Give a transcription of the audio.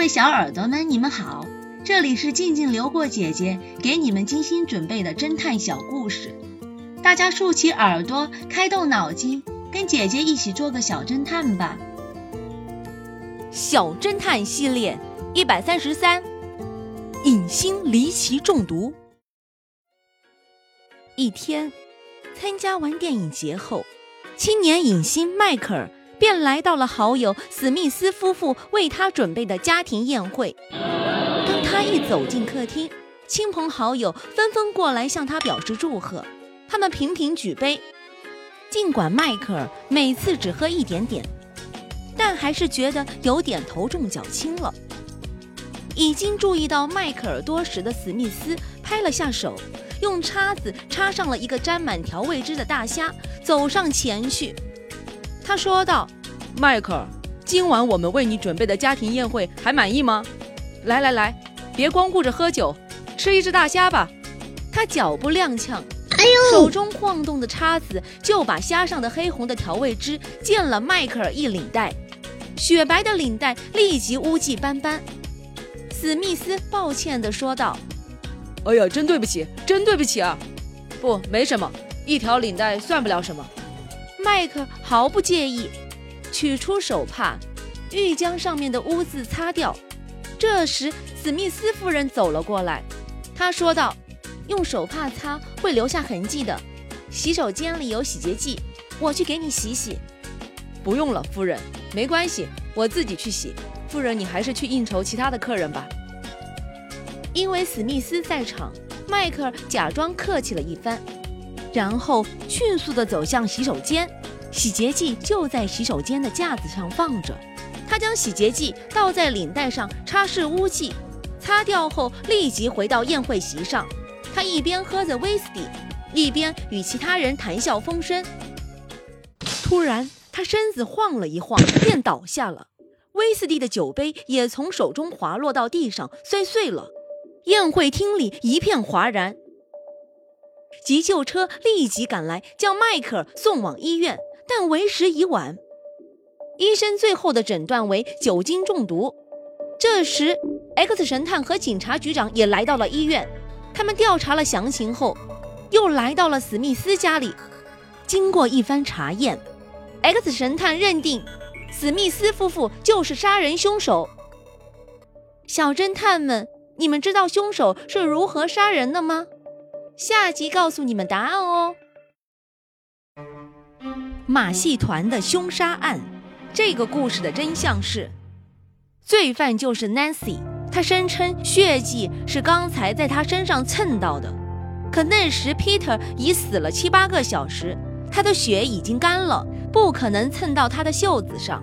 各位小耳朵们，你们好，这里是静静流过姐姐给你们精心准备的侦探小故事，大家竖起耳朵，开动脑筋，跟姐姐一起做个小侦探吧。小侦探系列一百三十三，影星离奇中毒。一天，参加完电影节后，青年影星迈克尔。便来到了好友史密斯夫妇为他准备的家庭宴会。当他一走进客厅，亲朋好友纷纷过来向他表示祝贺，他们频频举杯。尽管迈克尔每次只喝一点点，但还是觉得有点头重脚轻了。已经注意到迈克尔多时的史密斯拍了下手，用叉子插上了一个沾满调味汁的大虾，走上前去。他说道：“迈克尔，今晚我们为你准备的家庭宴会还满意吗？来来来，别光顾着喝酒，吃一只大虾吧。”他脚步踉跄，哎呦，手中晃动的叉子就把虾上的黑红的调味汁溅了迈克尔一领带，雪白的领带立即污迹斑斑。史密斯抱歉地说道：“哎呀，真对不起，真对不起啊！不，没什么，一条领带算不了什么。”迈克毫不介意，取出手帕，欲将上面的污渍擦掉。这时，史密斯夫人走了过来，她说道：“用手帕擦会留下痕迹的，洗手间里有洗洁剂，我去给你洗洗。”“不用了，夫人，没关系，我自己去洗。夫人，你还是去应酬其他的客人吧。”因为史密斯在场，迈克尔假装客气了一番。然后迅速地走向洗手间，洗洁剂就在洗手间的架子上放着。他将洗洁剂倒在领带上，擦拭污迹，擦掉后立即回到宴会席上。他一边喝着威士忌，一边与其他人谈笑风生。突然，他身子晃了一晃，便倒下了。威斯蒂的酒杯也从手中滑落到地上，摔碎了。宴会厅里一片哗然。急救车立即赶来，将迈克尔送往医院，但为时已晚。医生最后的诊断为酒精中毒。这时，X 神探和警察局长也来到了医院。他们调查了详情后，又来到了史密斯家里。经过一番查验，X 神探认定史密斯夫妇就是杀人凶手。小侦探们，你们知道凶手是如何杀人的吗？下集告诉你们答案哦。马戏团的凶杀案，这个故事的真相是，罪犯就是 Nancy。他声称血迹是刚才在他身上蹭到的，可那时 Peter 已死了七八个小时，他的血已经干了，不可能蹭到他的袖子上。